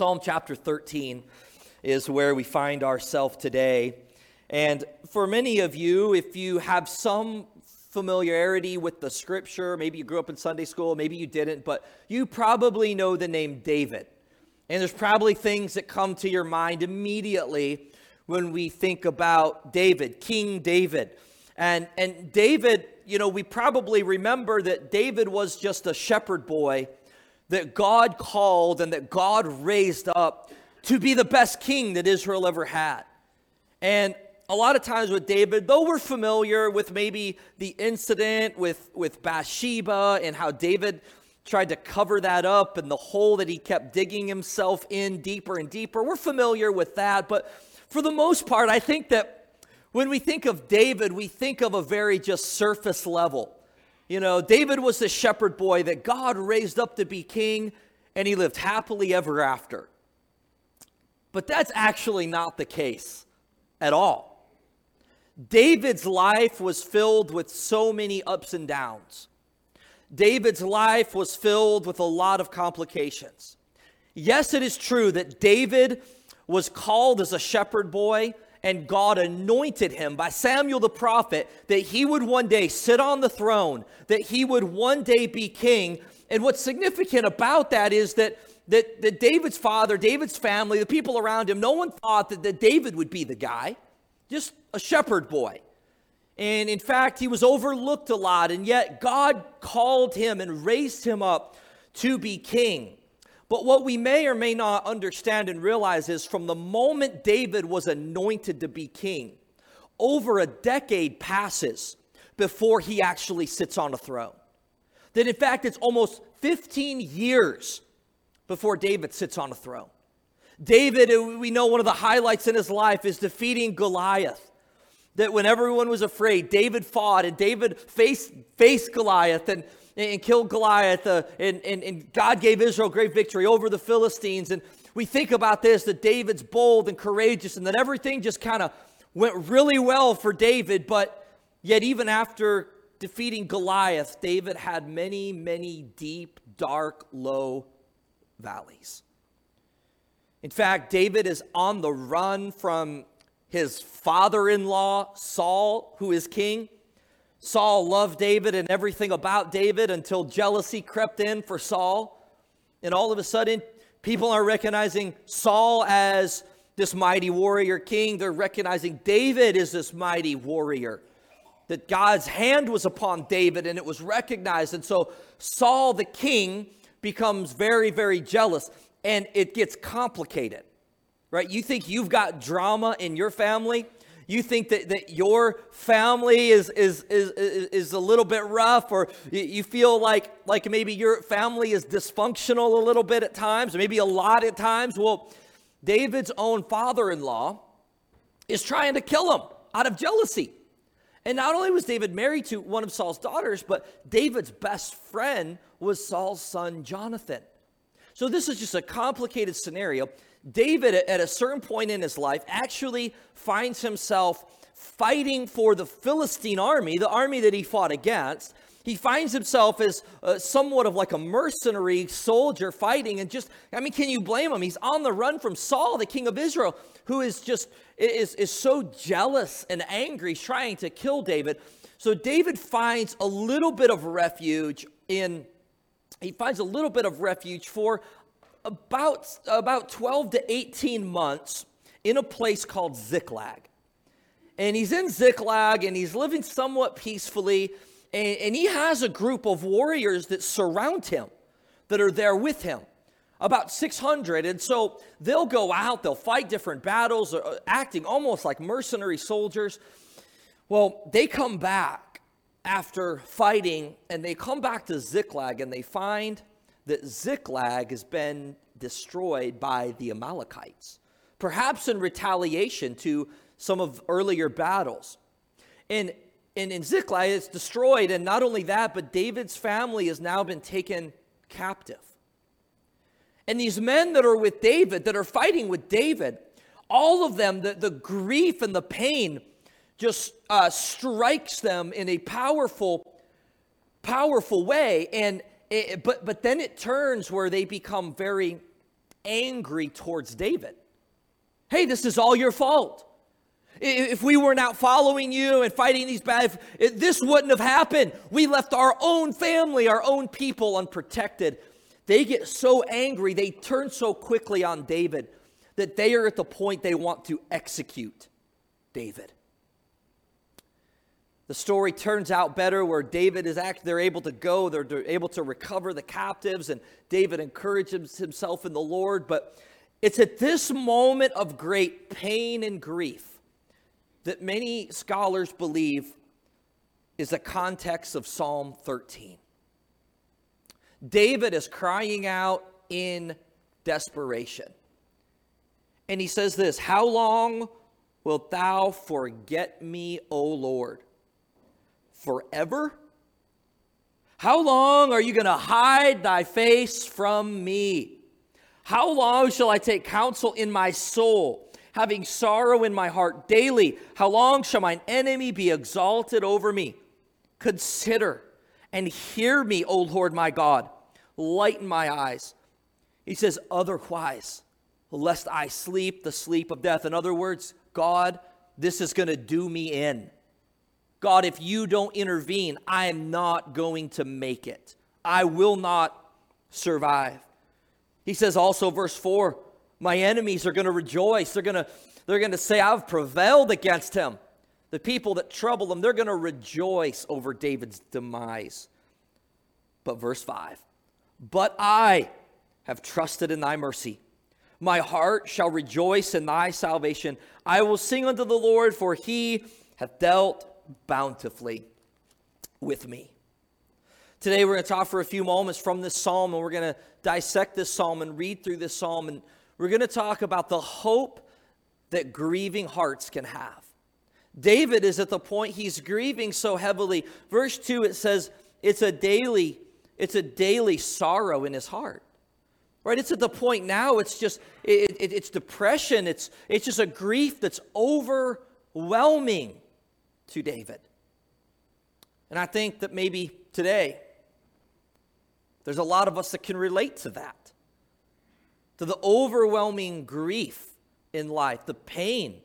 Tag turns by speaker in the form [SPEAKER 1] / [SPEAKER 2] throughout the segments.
[SPEAKER 1] Psalm chapter 13 is where we find ourselves today. And for many of you, if you have some familiarity with the scripture, maybe you grew up in Sunday school, maybe you didn't, but you probably know the name David. And there's probably things that come to your mind immediately when we think about David, King David. And, and David, you know, we probably remember that David was just a shepherd boy that God called and that God raised up to be the best king that Israel ever had. And a lot of times with David, though we're familiar with maybe the incident with, with Bathsheba and how David tried to cover that up and the hole that he kept digging himself in deeper and deeper, we're familiar with that. But for the most part, I think that when we think of David, we think of a very just surface level. You know, David was the shepherd boy that God raised up to be king, and he lived happily ever after. But that's actually not the case at all. David's life was filled with so many ups and downs. David's life was filled with a lot of complications. Yes, it is true that David was called as a shepherd boy and God anointed him by Samuel the prophet that he would one day sit on the throne, that he would one day be king. And what's significant about that is that, that, that David's father, David's family, the people around him, no one thought that, that David would be the guy, just a shepherd boy. And in fact, he was overlooked a lot, and yet God called him and raised him up to be king. But what we may or may not understand and realize is from the moment David was anointed to be king, over a decade passes before he actually sits on a throne. That in fact, it's almost 15 years before David sits on a throne. David, uh, we know one of the highlights in his life is defeating Goliath. That when everyone was afraid, David fought and David faced, faced Goliath. And and killed Goliath, uh, and, and, and God gave Israel great victory over the Philistines. And we think about this that David's bold and courageous, and that everything just kind of went really well for David. But yet, even after defeating Goliath, David had many, many deep, dark, low valleys. In fact, David is on the run from his father in law, Saul, who is king. Saul loved David and everything about David until jealousy crept in for Saul. And all of a sudden, people are recognizing Saul as this mighty warrior king. They're recognizing David is this mighty warrior. That God's hand was upon David and it was recognized. And so Saul, the king, becomes very, very jealous and it gets complicated, right? You think you've got drama in your family? You think that, that your family is, is, is, is a little bit rough, or you feel like, like maybe your family is dysfunctional a little bit at times, or maybe a lot at times, well, David's own father in law is trying to kill him out of jealousy. And not only was David married to one of Saul's daughters, but David's best friend was Saul's son Jonathan. So this is just a complicated scenario. David, at a certain point in his life, actually finds himself fighting for the Philistine army, the army that he fought against. He finds himself as uh, somewhat of like a mercenary soldier fighting, and just, I mean, can you blame him? He's on the run from Saul, the king of Israel, who is just, is, is so jealous and angry, trying to kill David. So David finds a little bit of refuge in, he finds a little bit of refuge for about, about 12 to 18 months in a place called Ziklag. And he's in Ziklag and he's living somewhat peacefully. And, and he has a group of warriors that surround him, that are there with him about 600. And so they'll go out, they'll fight different battles, uh, acting almost like mercenary soldiers. Well, they come back after fighting and they come back to Ziklag and they find that Ziklag has been destroyed by the Amalekites, perhaps in retaliation to some of earlier battles. And, and in Ziklag, it's destroyed, and not only that, but David's family has now been taken captive. And these men that are with David, that are fighting with David, all of them, the, the grief and the pain just uh, strikes them in a powerful, powerful way. And it, but, but then it turns where they become very angry towards David. Hey, this is all your fault. If we weren't out following you and fighting these bad, this wouldn't have happened. We left our own family, our own people unprotected. They get so angry, they turn so quickly on David that they are at the point they want to execute David. The story turns out better where David is actually, they're able to go, they're, they're able to recover the captives, and David encourages himself in the Lord. But it's at this moment of great pain and grief that many scholars believe is the context of Psalm 13. David is crying out in desperation. And he says this How long wilt thou forget me, O Lord? Forever? How long are you going to hide thy face from me? How long shall I take counsel in my soul, having sorrow in my heart daily? How long shall mine enemy be exalted over me? Consider and hear me, O Lord my God. Lighten my eyes. He says, otherwise, lest I sleep the sleep of death. In other words, God, this is going to do me in. God, if you don't intervene, I am not going to make it. I will not survive. He says also, verse 4 My enemies are going to rejoice. They're going to, they're going to say, I've prevailed against him. The people that trouble him, they're going to rejoice over David's demise. But verse 5 But I have trusted in thy mercy. My heart shall rejoice in thy salvation. I will sing unto the Lord, for he hath dealt bountifully with me. Today, we're going to talk for a few moments from this psalm, and we're going to dissect this psalm and read through this psalm. And we're going to talk about the hope that grieving hearts can have. David is at the point he's grieving so heavily. Verse 2 it says it's a daily it's a daily sorrow in his heart. Right? It's at the point now it's just it, it, it's depression, it's it's just a grief that's overwhelming to David. And I think that maybe today there's a lot of us that can relate to that. To the overwhelming grief in life, the pain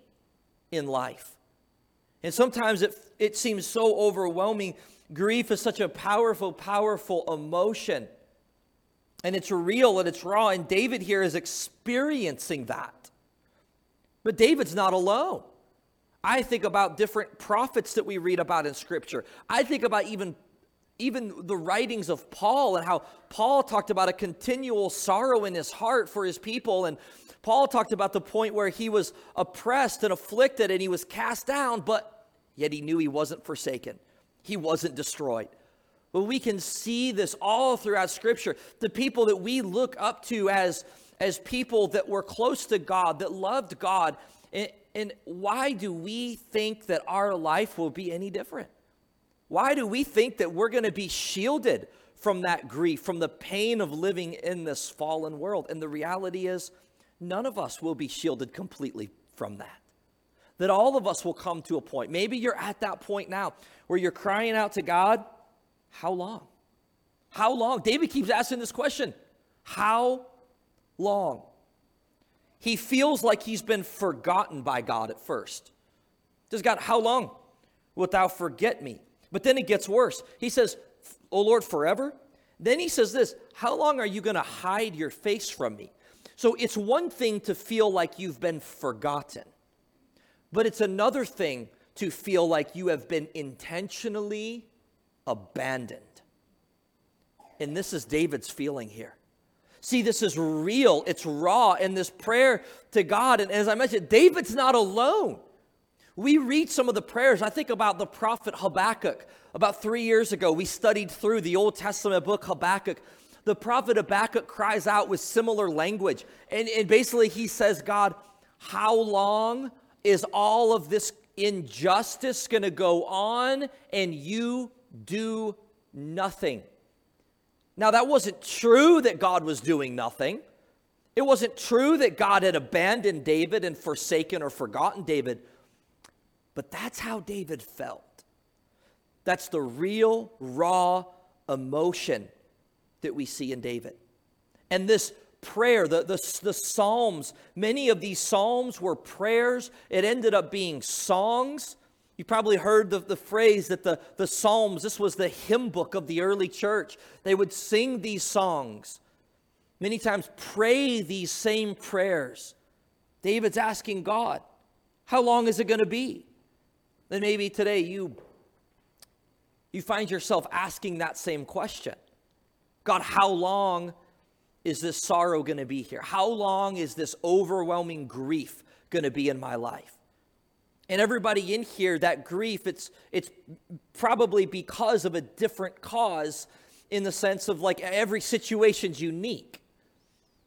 [SPEAKER 1] in life. And sometimes it, it seems so overwhelming. Grief is such a powerful, powerful emotion. And it's real and it's raw. And David here is experiencing that. But David's not alone. I think about different prophets that we read about in Scripture. I think about even even the writings of Paul and how Paul talked about a continual sorrow in his heart for his people. And Paul talked about the point where he was oppressed and afflicted and he was cast down, but yet he knew he wasn't forsaken, he wasn't destroyed. But we can see this all throughout Scripture. The people that we look up to as, as people that were close to God, that loved God. And, why do we think that our life will be any different? Why do we think that we're going to be shielded from that grief, from the pain of living in this fallen world? And the reality is, none of us will be shielded completely from that that all of us will come to a point. Maybe you're at that point now where you're crying out to God, how long? How long? David keeps asking this question How long? He feels like he's been forgotten by God at first. Does God, how long wilt thou forget me? But then it gets worse. He says, O Lord, forever? Then he says this How long are you going to hide your face from me? So it's one thing to feel like you've been forgotten. But it's another thing to feel like you have been intentionally abandoned. And this is David's feeling here. See, this is real, it's raw in this prayer to God. And as I mentioned, David's not alone. We read some of the prayers. I think about the prophet Habakkuk. About three years ago, we studied through the Old Testament book Habakkuk. The prophet Habakkuk cries out with similar language. And, and basically, he says, God, how long is all of this injustice going to go on and you do nothing? Now, that wasn't true that God was doing nothing. It wasn't true that God had abandoned David and forsaken or forgotten David. But that's how David felt. That's the real, raw emotion that we see in David. And this prayer. The, the, the Psalms, many of these Psalms were prayers. It ended up being songs. You probably heard the, the phrase that the, the Psalms, this was the hymn book of the early church. They would sing these songs, many times pray these same prayers. David's asking God, how long is it going to be? Then maybe today you, you find yourself asking that same question God, how long is this sorrow going to be here? How long is this overwhelming grief going to be in my life? And everybody in here, that grief, it's, it's probably because of a different cause in the sense of like every situation's unique.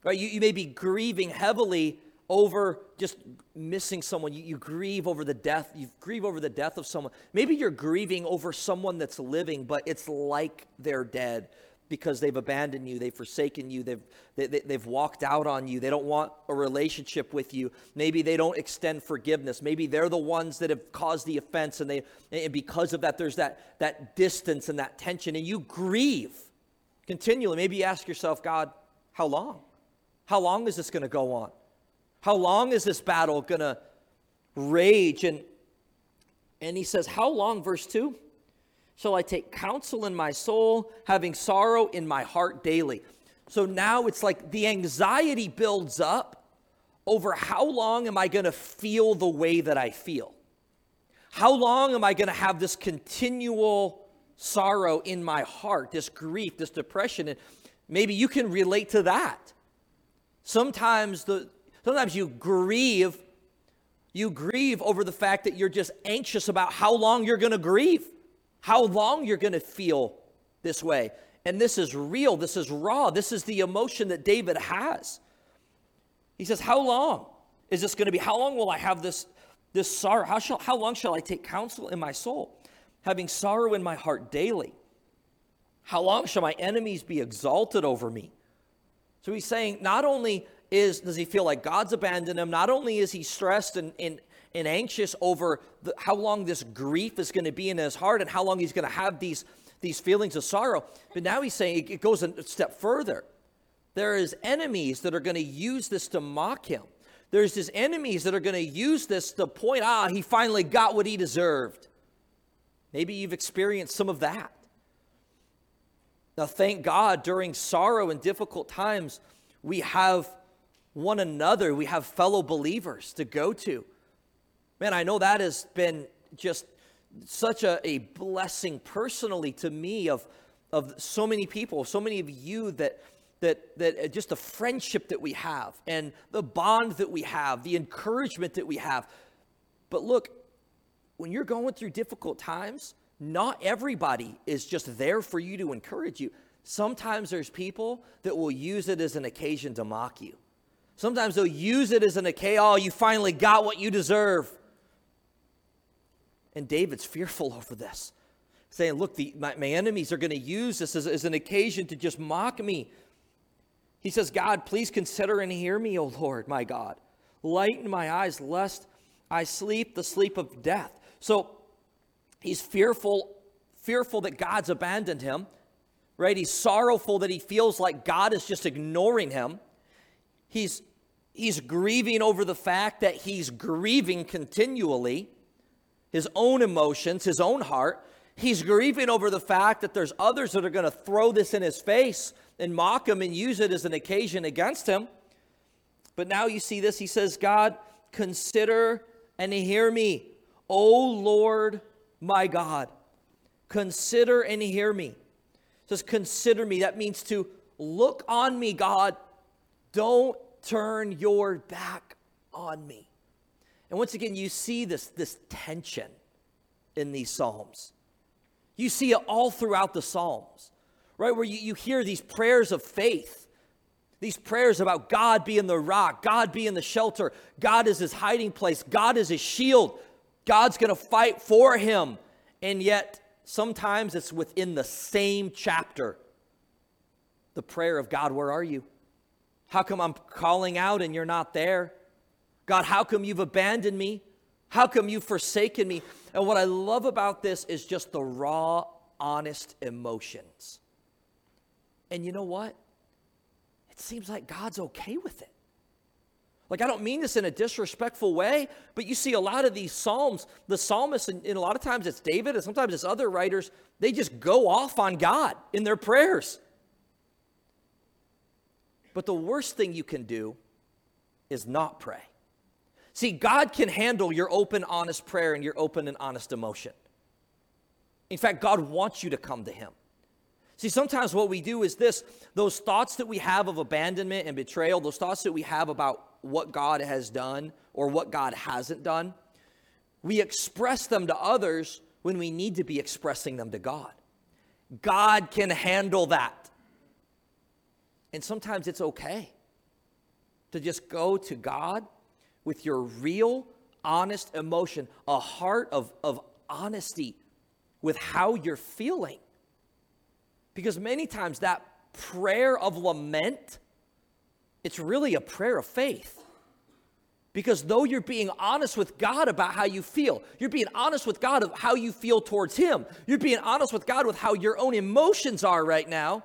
[SPEAKER 1] Right? You, you may be grieving heavily over just missing someone. You, you grieve over the death. You grieve over the death of someone. Maybe you're grieving over someone that's living, but it's like they're dead because they've abandoned you, they've forsaken you, they've, they, have they have walked out on you, they don't want a relationship with you. Maybe they don't extend forgiveness. Maybe they're the ones that have caused the offense, and, they, and because of that, there's that, that distance and that tension, and you grieve continually. Maybe you ask yourself, God, how long? How long is this going to go on? How long is this battle going to rage? And, and he says, How long, verse 2? Shall I take counsel in my soul, having sorrow in my heart daily. So now it's like the anxiety builds up over how long am I going to feel the way that I feel? How long am I going to have this continual sorrow in my heart, this grief, this depression? And maybe you can relate to that. Sometimes the sometimes you grieve you grieve over the fact that you're just anxious about how long you're going to grieve how long you're going to feel this way. And this is real, this is raw, this is the emotion that David has. He says, How long is this going to be? How long will I have this, this sorrow? How, shall, how long shall I take counsel in my soul, having sorrow in my heart daily? How long shall my enemies be exalted over me? So he's saying, not only is does he feel like God's abandoned him, not only is he stressed and, and and anxious over the, how long this grief is going to be in his heart and how long he's going to have these, these feelings of sorrow. But now he's saying it goes a step further. There is enemies that are going to use this to mock him. There's his enemies that are going to use this to point, ah, he finally got what he deserved. Maybe you've experienced some of that. Now, thank God, during sorrow and difficult times, we have one another, we have fellow believers to go to Man, I know that has been just such a, a blessing personally to me of, of so many people, so many of you that that that uh, just the friendship that we have and the bond that we have, the encouragement that we have. But look, when you're going through difficult times, not everybody is just there for you to encourage you. Sometimes there's people that will use it as an occasion to mock you. Sometimes they'll use it as an occasion, oh, you finally got what you deserve. And David's fearful over this, saying, Look, the, my, my enemies are going to use this as, as an occasion to just mock me. He says, God, please consider and hear me, O Lord, my God. Lighten my eyes, lest I sleep the sleep of death. So he's fearful, fearful that God's abandoned him, right? He's sorrowful that he feels like God is just ignoring him. He's, he's grieving over the fact that he's grieving continually his own emotions, his own heart. He's grieving over the fact that there's others that are going to throw this in his face and mock him and use it as an occasion against him. But now you see this. He says, God, consider and hear me. O Lord, my God, consider and hear me. It says, consider me. That means to look on me, God. Don't turn your back on me. And once again, you see this, this tension in these Psalms. You see it all throughout the Psalms, right? Where you, you hear these prayers of faith, these prayers about God being the rock, God being the shelter, God is his hiding place, God is his shield, God's going to fight for him. And yet, sometimes it's within the same chapter the prayer of God, where are you? How come I'm calling out and you're not there? God, how come you've abandoned me? How come you've forsaken me? And what I love about this is just the raw, honest emotions. And you know what? it seems like God's okay with it. Like, I don't mean this in a disrespectful way, but you see a lot of these Psalms, the psalmists, and, and, a lot of times it's David, and sometimes it's other writers, they just go off on God in their prayers. But the worst thing you can do is not pray. See, God can handle your open, honest prayer and your open and honest emotion. In fact, God wants you to come to Him. See, sometimes what we do is this those thoughts that we have of abandonment and betrayal, those thoughts that we have about what God has done or what God hasn't done, we express them to others when we need to be expressing them to God. God can handle that. And sometimes it's okay to just go to God with your real, honest emotion, a heart of, of honesty with how you're feeling. Because many times that prayer of lament it's really a prayer of faith. Because though you're being honest with God about how you feel, you're being honest with God of how you feel towards Him, you're being honest with God with how your own emotions are right now,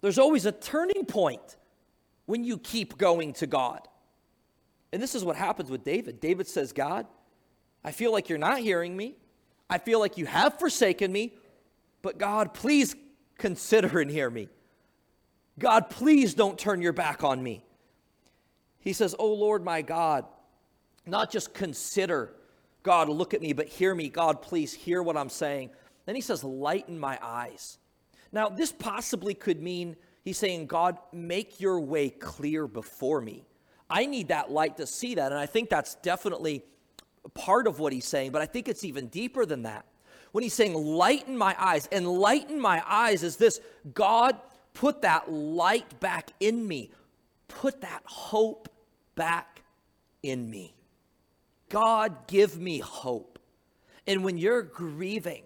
[SPEAKER 1] there's always a turning point when you keep going to God. And this is what happens with David. David says, God, I feel like you're not hearing me. I feel like you have forsaken me, but God, please consider and hear me. God, please don't turn your back on me. He says, Oh Lord, my God, not just consider, God, look at me, but hear me. God, please hear what I'm saying. Then he says, Lighten my eyes. Now, this possibly could mean he's saying, God, make your way clear before me. I need that light to see that. And I think that's definitely part of what he's saying, but I think it's even deeper than that. When he's saying, lighten my eyes, and my eyes is this God, Put that light back in me. Put that hope back in me. God, give me hope. And when you're grieving,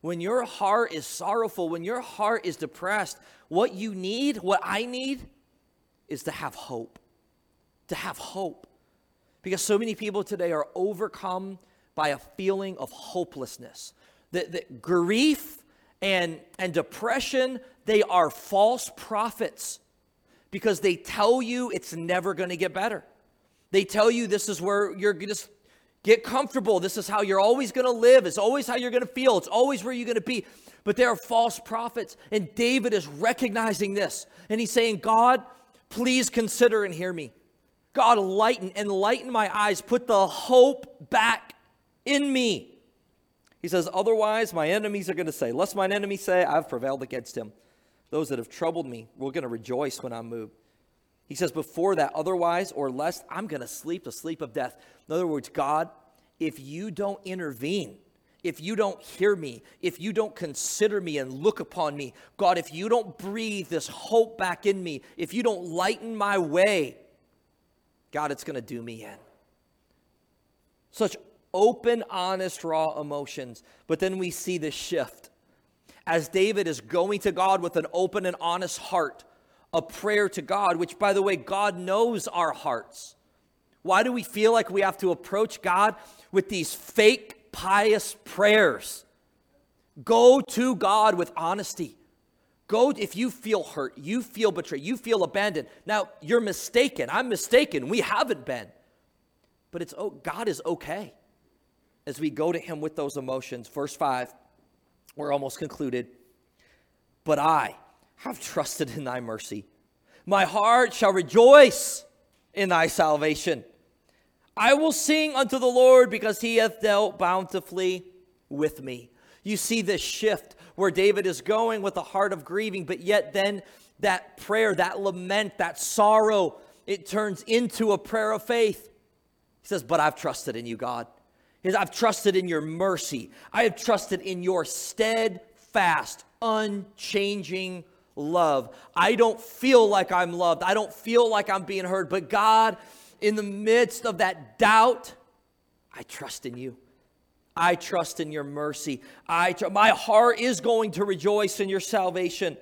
[SPEAKER 1] when your heart is sorrowful, when your heart is depressed, what you need, what I need, is to have hope. To have hope. Because so many people today are overcome by a feeling of hopelessness. That, that grief and, and depression, they are false prophets because they tell you it's never going to get better. They tell you this is where you're to get comfortable. This is how you're always going to live. It's always how you're going to feel. It's always where you're going to be. But they are false prophets. And David is recognizing this. And he's saying, God, please consider and hear me. God, lighten, enlighten my eyes. Put the hope back in me. He says, Otherwise, my enemies are going to say, Lest mine enemies say, I've prevailed against him. Those that have troubled me, we're going to rejoice when I'm moved. He says, Before that, otherwise or lest, I'm going to sleep the sleep of death. In other words, God, if you don't intervene, if you don't hear me, if you don't consider me and look upon me, God, if you don't breathe this hope back in me, if you don't lighten my way, God, it's going to do me in. Such open, honest, raw emotions. But then we see the shift. As David is going to God with an open and honest heart, a prayer to God, which, by the way, God knows our hearts. Why do we feel like we have to approach God with these fake, pious prayers? Go to God with honesty. Go if you feel hurt, you feel betrayed, you feel abandoned. Now, you're mistaken. I'm mistaken. We haven't been. But it's oh, God is okay as we go to him with those emotions. Verse 5, we're almost concluded. But I have trusted in thy mercy. My heart shall rejoice in thy salvation. I will sing unto the Lord because he hath dealt bountifully with me. You see this shift where David is going with a heart of grieving, but yet then that prayer, that lament, that sorrow, it turns into a prayer of faith. He says, But I've trusted in you, God. Is I've trusted in your mercy. I have trusted in your steadfast, unchanging love. I don't feel like I'm loved. I don't feel like I'm being heard. But God, in the midst of that doubt, I trust in you. I trust in your mercy. I tr- my heart is going to rejoice in your salvation.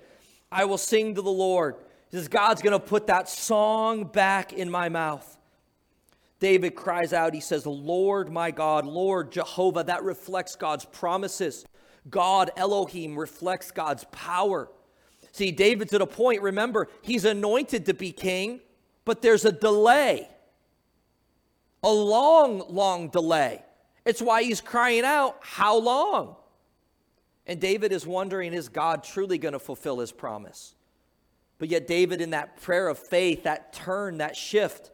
[SPEAKER 1] I will sing to the Lord. He says, God's going to put that song back in my mouth. David cries out, he says, Lord my God, Lord Jehovah. That reflects God's promises. God Elohim reflects God's power. See, David's at a point, remember, he's anointed to be king, but there's a delay, a long, long delay. It's why he's crying out, How long? And David is wondering, Is God truly going to fulfill his promise? But yet, David, in that prayer of faith, that turn, that shift,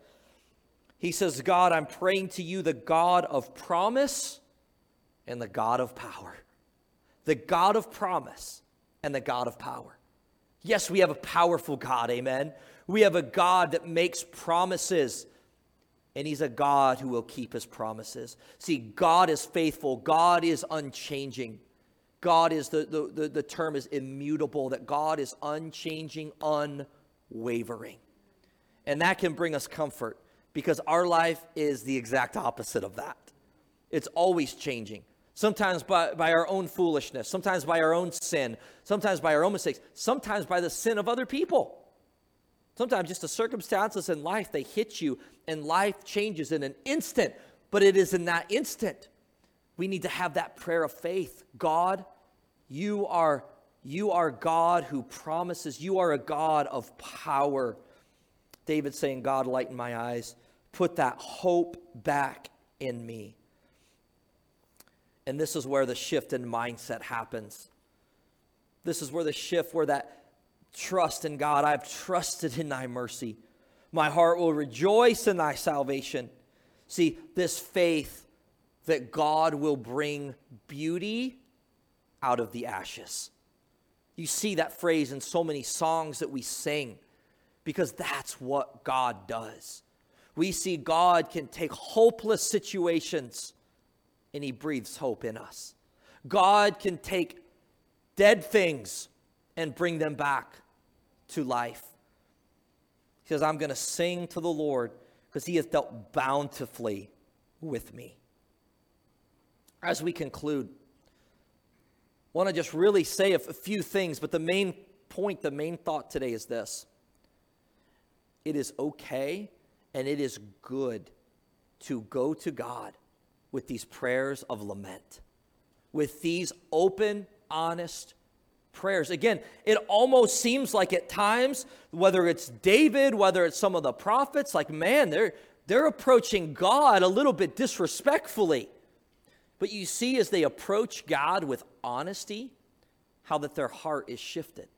[SPEAKER 1] he says, God, I'm praying to you, the God of promise and the God of power. The God of promise and the God of power. Yes, we have a powerful God, amen. We have a God that makes promises, and He's a God who will keep His promises. See, God is faithful, God is unchanging. God is the, the, the, the term is immutable, that God is unchanging, unwavering. And that can bring us comfort because our life is the exact opposite of that. It's always changing. Sometimes by, by our own foolishness, sometimes by our own sin, sometimes by our own mistakes, sometimes by the sin of other people. Sometimes just the circumstances in life, they hit you and life changes in an instant. But it is in that instant we need to have that prayer of faith. God, you are you are God who promises. You are a God of power. David saying, God, lighten my eyes. Put that hope back in me. And this is where the shift in mindset happens. This is where the shift, where that trust in God, I've trusted in thy mercy. My heart will rejoice in thy salvation. See, this faith that God will bring beauty out of the ashes. You see that phrase in so many songs that we sing because that's what God does. We see God can take hopeless situations and he breathes hope in us. God can take dead things and bring them back to life. He says, I'm going to sing to the Lord because he has dealt bountifully with me. As we conclude, I want to just really say a, few things, but the main point, the main thought today is this it is okay and it is good to go to God with these prayers of lament, with these open, honest prayers. Again, it almost seems like at times, whether it's David, whether it's some of the prophets, like, man, they're, they're approaching God a little bit disrespectfully. But you see, as they approach God with honesty, how that their heart is shifted.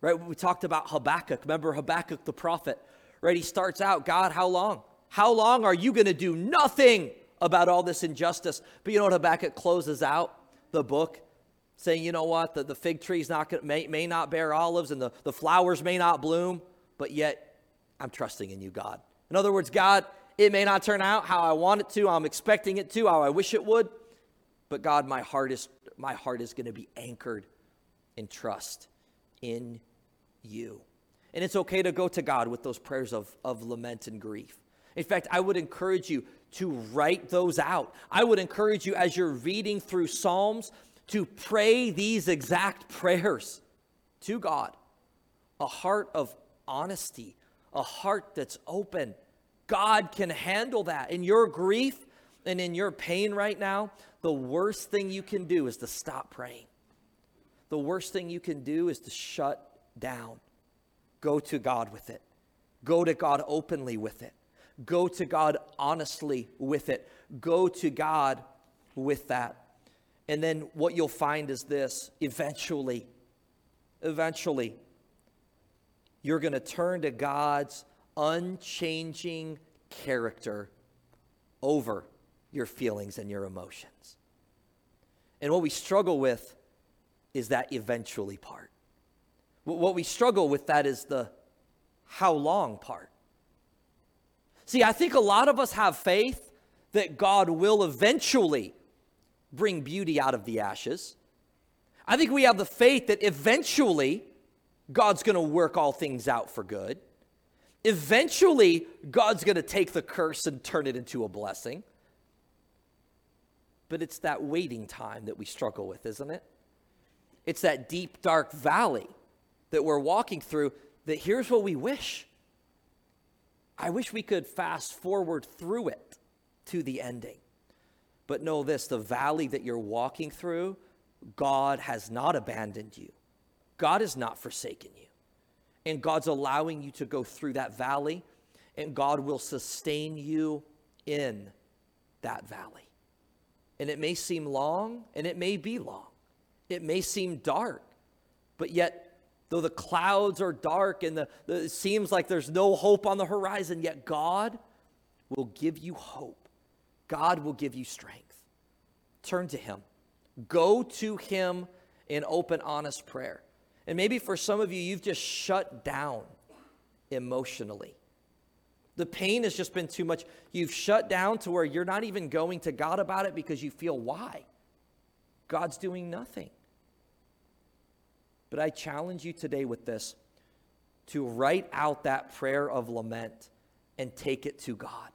[SPEAKER 1] Right? We talked about Habakkuk. Remember Habakkuk the prophet, right? He starts out, God, how long? How long are you going to do nothing? about all this injustice. But you know what Habakkuk closes out the book? Saying, you know what, the, the fig tree's not gonna, may, may not bear olives and the, the flowers may not bloom, but yet I'm trusting in you, God. In other words, God, it may not turn out how I want it to, I'm expecting it to, how I wish it would, but God, my heart is my heart is going to be anchored in trust in you. And it's okay to go to God with those prayers of, of lament and grief. In fact, I would encourage you to write those out. I would encourage you as you're reading through Psalms to pray these exact prayers to God. A heart of honesty, a heart that's open. God can handle that. In your grief and in your pain right now, the worst thing you can do is to stop praying. The worst thing you can do is to shut down. Go to God with it. Go to God openly with it. Go to God honestly with it. Go to God with that. And then what you'll find is this eventually, eventually, you're going to turn to God's unchanging character over your feelings and your emotions. And what we struggle with is that eventually part. What we struggle with that is the how long part. See, I think a lot of us have faith that God will eventually bring beauty out of the ashes. I think we have the faith that eventually God's going to work all things out for good. Eventually, God's going to take the curse and turn it into a blessing. But it's that waiting time that we struggle with, isn't it? It's that deep, dark valley that we're walking through that here's what we wish I wish we could fast forward through it to the ending. But know this the valley that you're walking through, God has not abandoned you. God has not forsaken you. And God's allowing you to go through that valley, and God will sustain you in that valley. And it may seem long, and it may be long. It may seem dark, but yet, though the clouds are dark and the, the, it seems like there's no hope on the horizon, yet God will give you hope. God will give you strength. Turn to Him. Go to Him in open, honest prayer. And maybe for some of you, you've just shut down emotionally. The pain has just been too much. You've shut down to where you're not even going to God about it because you feel why? God's doing nothing. But I challenge you today with this to write out that prayer of lament and take it to God.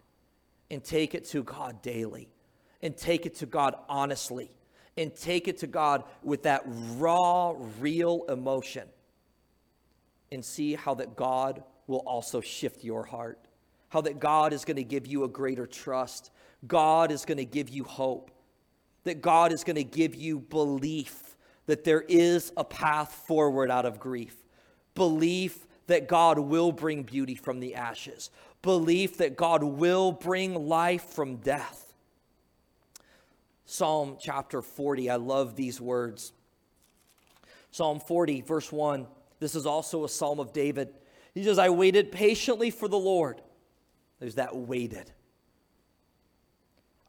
[SPEAKER 1] And take it to God daily. And take it to God honestly and take it to God with that raw, real emotion and see how that God will also shift your heart. How that God is going to give you a greater trust. God is going to give you hope. That God is going to give you belief that there is a path forward out of grief. Belief that God will bring beauty from the ashes. Belief that God will bring life from death Psalm chapter 40. I love these words. Psalm 40, verse 1. This is also a psalm of David. He says, I waited patiently for the Lord. There's that waited.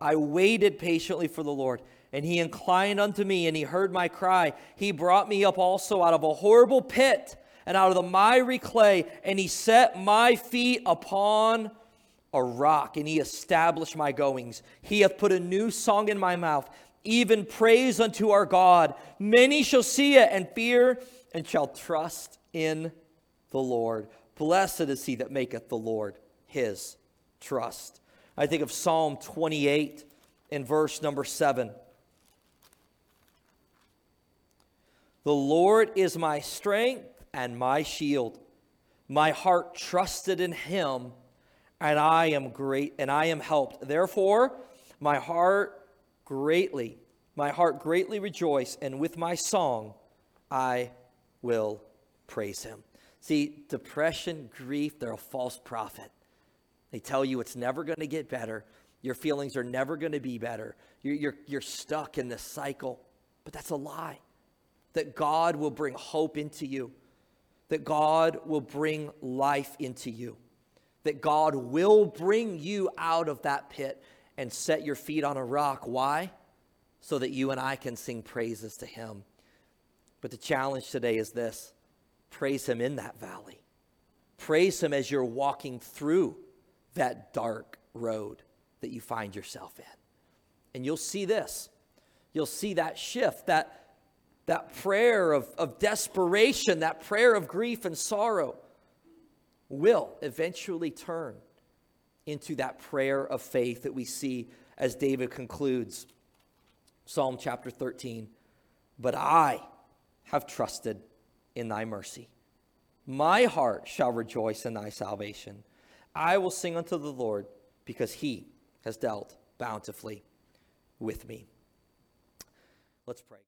[SPEAKER 1] I waited patiently for the Lord, and he inclined unto me, and he heard my cry. He brought me up also out of a horrible pit and out of the miry clay, and he set my feet upon a rock, and he established my goings. He hath put a new song in my mouth, even praise unto our God. Many shall see it and fear, and shall trust in the Lord. Blessed is he that maketh the Lord his trust. I think of Psalm 28 in verse number 7. The Lord is my strength and my shield. My heart trusted in him and I am great and I am helped. Therefore, my heart greatly, my heart greatly rejoice, and with my song I will praise him. See, depression, grief, they're a false prophet. They tell you it's never going to get better. Your feelings are never going to be better. You're, you're, you're stuck in this cycle. But that's a lie. That God will bring hope into you, that God will bring life into you that God will bring you out of that pit and set your feet on a rock. Why? So that you and I can sing praises to Him. But the challenge today is this praise Him in that valley, praise Him as you're walking through that dark road that you find yourself in. And you'll see this. You'll see that shift, that, that prayer of, of desperation, that prayer of grief and sorrow will eventually turn into that prayer of faith that we see as David concludes Psalm chapter 13. But I have trusted in thy mercy. My heart shall rejoice in thy salvation. I will sing unto the Lord because he has dealt bountifully with me. Let's pray.